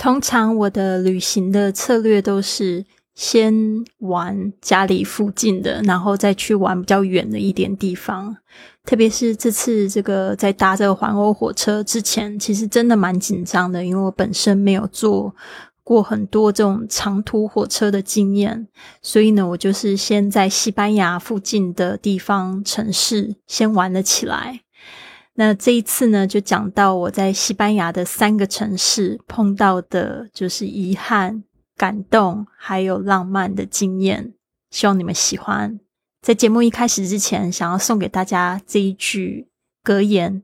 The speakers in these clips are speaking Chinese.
通常我的旅行的策略都是先玩家里附近的，然后再去玩比较远的一点地方。特别是这次这个在搭这个环欧火车之前，其实真的蛮紧张的，因为我本身没有坐过很多这种长途火车的经验，所以呢，我就是先在西班牙附近的地方城市先玩了起来。那这一次呢，就讲到我在西班牙的三个城市碰到的，就是遗憾、感动还有浪漫的经验，希望你们喜欢。在节目一开始之前，想要送给大家这一句格言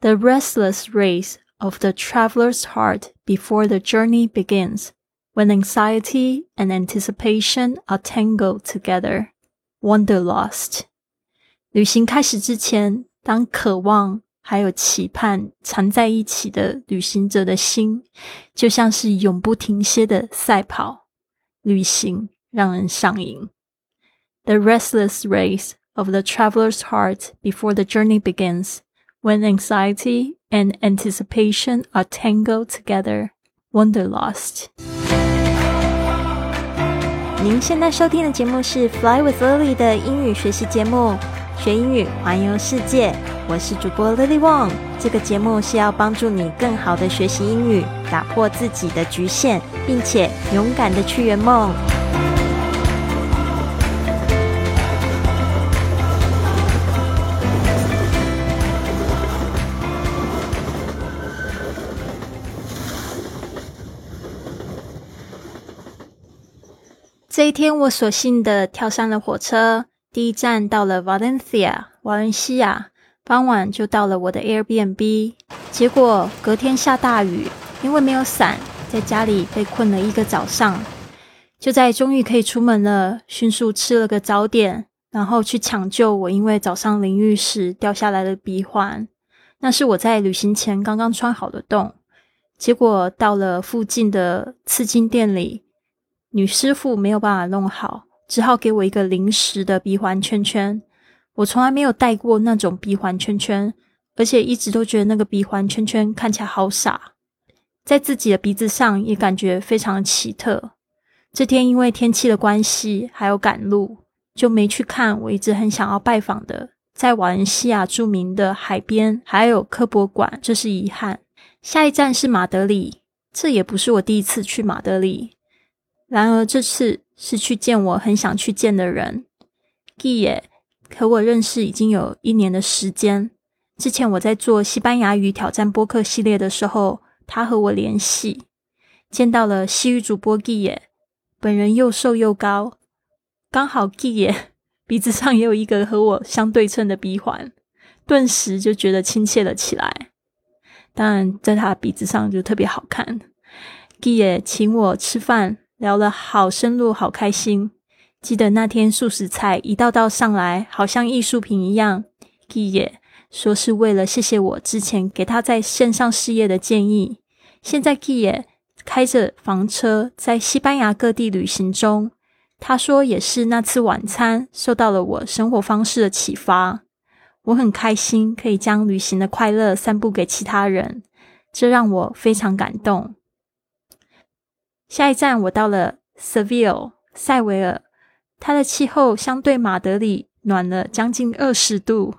：“The restless race of the traveler's heart before the journey begins, when anxiety and anticipation are tangled together, wonder lost。”旅行开始之前，当渴望还有期盼缠在一起的旅行者的心，就像是永不停歇的赛跑，旅行让人上瘾。the restless race of the traveler's heart before the journey begins, when anxiety and anticipation are tangled together, wanderlust. 您现在收听的节目是 Fly with Lily 的英语学习节目， 学英语环游世界。我是主播 Lily Wong。这个节目是要帮助你更好的学习英语，打破自己的局限，并且勇敢的去圆梦。这一天，我索性的跳上了火车。第一站到了 Valencia，瓦伦西亚。傍晚就到了我的 Airbnb。结果隔天下大雨，因为没有伞，在家里被困了一个早上。就在终于可以出门了，迅速吃了个早点，然后去抢救我因为早上淋浴时掉下来的鼻环。那是我在旅行前刚刚穿好的洞。结果到了附近的刺青店里。女师傅没有办法弄好，只好给我一个临时的鼻环圈圈。我从来没有戴过那种鼻环圈圈，而且一直都觉得那个鼻环圈圈看起来好傻，在自己的鼻子上也感觉非常奇特。这天因为天气的关系，还有赶路，就没去看我一直很想要拜访的在瓦伦西亚著名的海边还有科博馆，这是遗憾。下一站是马德里，这也不是我第一次去马德里。然而这次是去见我很想去见的人，Guy，和我认识已经有一年的时间。之前我在做西班牙语挑战播客系列的时候，他和我联系，见到了西语主播 Guy，本人又瘦又高，刚好 Guy 鼻子上也有一个和我相对称的鼻环，顿时就觉得亲切了起来。当然，在他鼻子上就特别好看。Guy 请我吃饭。聊了好深入，好开心。记得那天素食菜一道道上来，好像艺术品一样。G 也说是为了谢谢我之前给他在线上事业的建议。现在 G 也开着房车在西班牙各地旅行中。他说也是那次晚餐受到了我生活方式的启发。我很开心可以将旅行的快乐散布给其他人，这让我非常感动。下一站，我到了 Seville 塞维尔，它的气候相对马德里暖了将近二十度。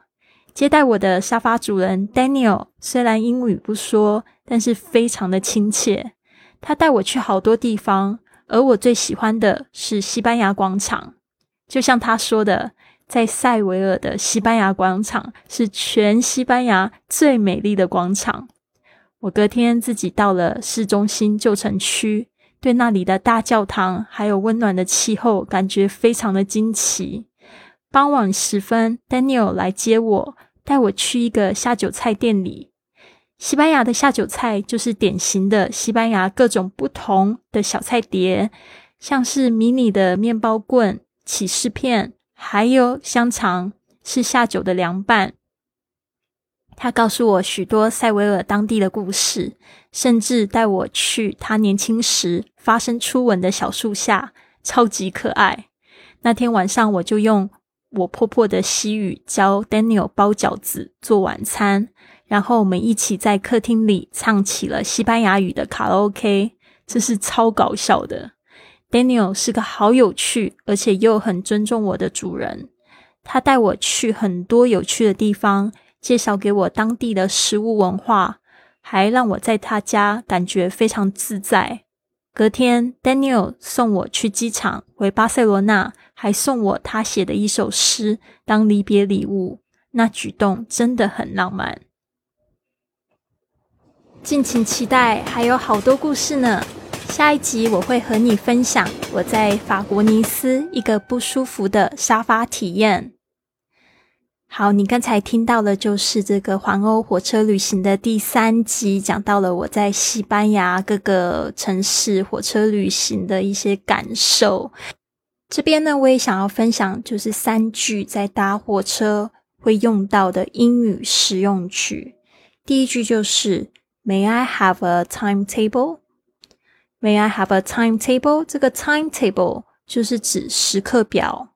接待我的沙发主人 Daniel 虽然英语不说，但是非常的亲切。他带我去好多地方，而我最喜欢的是西班牙广场。就像他说的，在塞维尔的西班牙广场是全西班牙最美丽的广场。我隔天自己到了市中心旧城区。对那里的大教堂还有温暖的气候感觉非常的惊奇。傍晚时分，Daniel 来接我，带我去一个下酒菜店里。西班牙的下酒菜就是典型的西班牙各种不同的小菜碟，像是迷你的面包棍、起司片，还有香肠，是下酒的凉拌。他告诉我许多塞维尔当地的故事，甚至带我去他年轻时发生初吻的小树下，超级可爱。那天晚上，我就用我破破的西语教 Daniel 包饺子做晚餐，然后我们一起在客厅里唱起了西班牙语的卡拉 OK，这是超搞笑的。Daniel 是个好有趣，而且又很尊重我的主人。他带我去很多有趣的地方，介绍给我当地的食物文化，还让我在他家感觉非常自在。隔天，Daniel 送我去机场回巴塞罗那，还送我他写的一首诗当离别礼物。那举动真的很浪漫。敬请期待，还有好多故事呢。下一集我会和你分享我在法国尼斯一个不舒服的沙发体验。好，你刚才听到的就是这个环欧火车旅行的第三集，讲到了我在西班牙各个城市火车旅行的一些感受。这边呢，我也想要分享，就是三句在搭火车会用到的英语实用句。第一句就是 “May I have a timetable？” May I have a timetable？这个 timetable 就是指时刻表。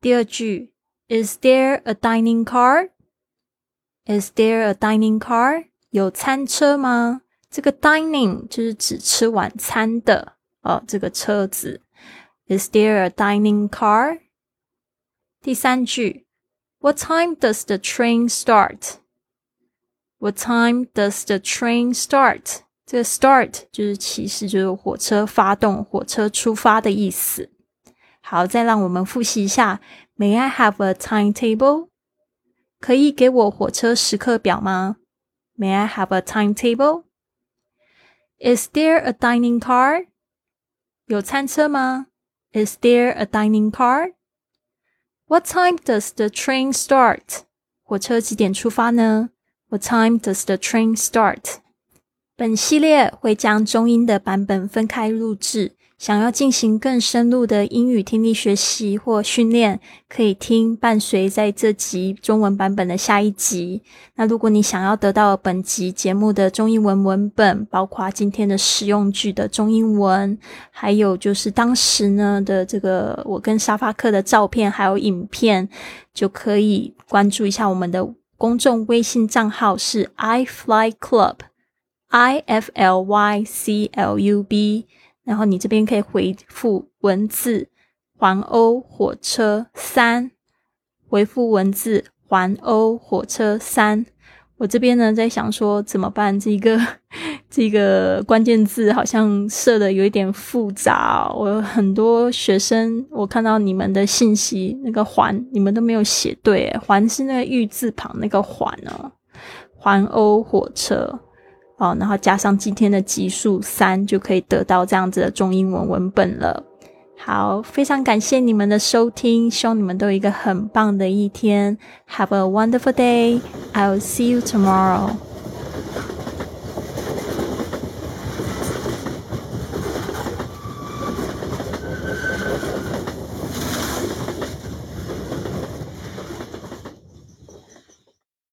第二句 ，Is there a dining car？Is there a dining car？有餐车吗？这个 dining 就是指吃晚餐的哦，这个车子。Is there a dining car？第三句，What time does the train start？What time does the train start？这个 start 就是其实就是火车发动、火车出发的意思。 好，再让我们复习一下。May I have a timetable？可以给我火车时刻表吗？May I have a timetable？Is there a dining car？有餐车吗？Is there a dining car？What time does the train start？火车几点出发呢？What time does the train start？本系列会将中英的版本分开录制， 想要进行更深入的英语听力学习或训练，可以听伴随在这集中文版本的下一集。那如果你想要得到本集节目的中英文文本，包括今天的实用句的中英文，还有就是当时呢的这个我跟沙发客的照片还有影片，就可以关注一下我们的公众微信账号是 i fly club。I F L Y C L U B，然后你这边可以回复文字“环欧火车三”，回复文字“环欧火车三”。我这边呢在想说怎么办？这个这个关键字好像设的有一点复杂。我有很多学生，我看到你们的信息，那个“环”你们都没有写对，“环”是那个玉字旁那个“环”哦，“环欧火车”。哦，然后加上今天的级数三，就可以得到这样子的中英文文本了。好，非常感谢你们的收听，希望你们都有一个很棒的一天。Have a wonderful day. I'll see you tomorrow.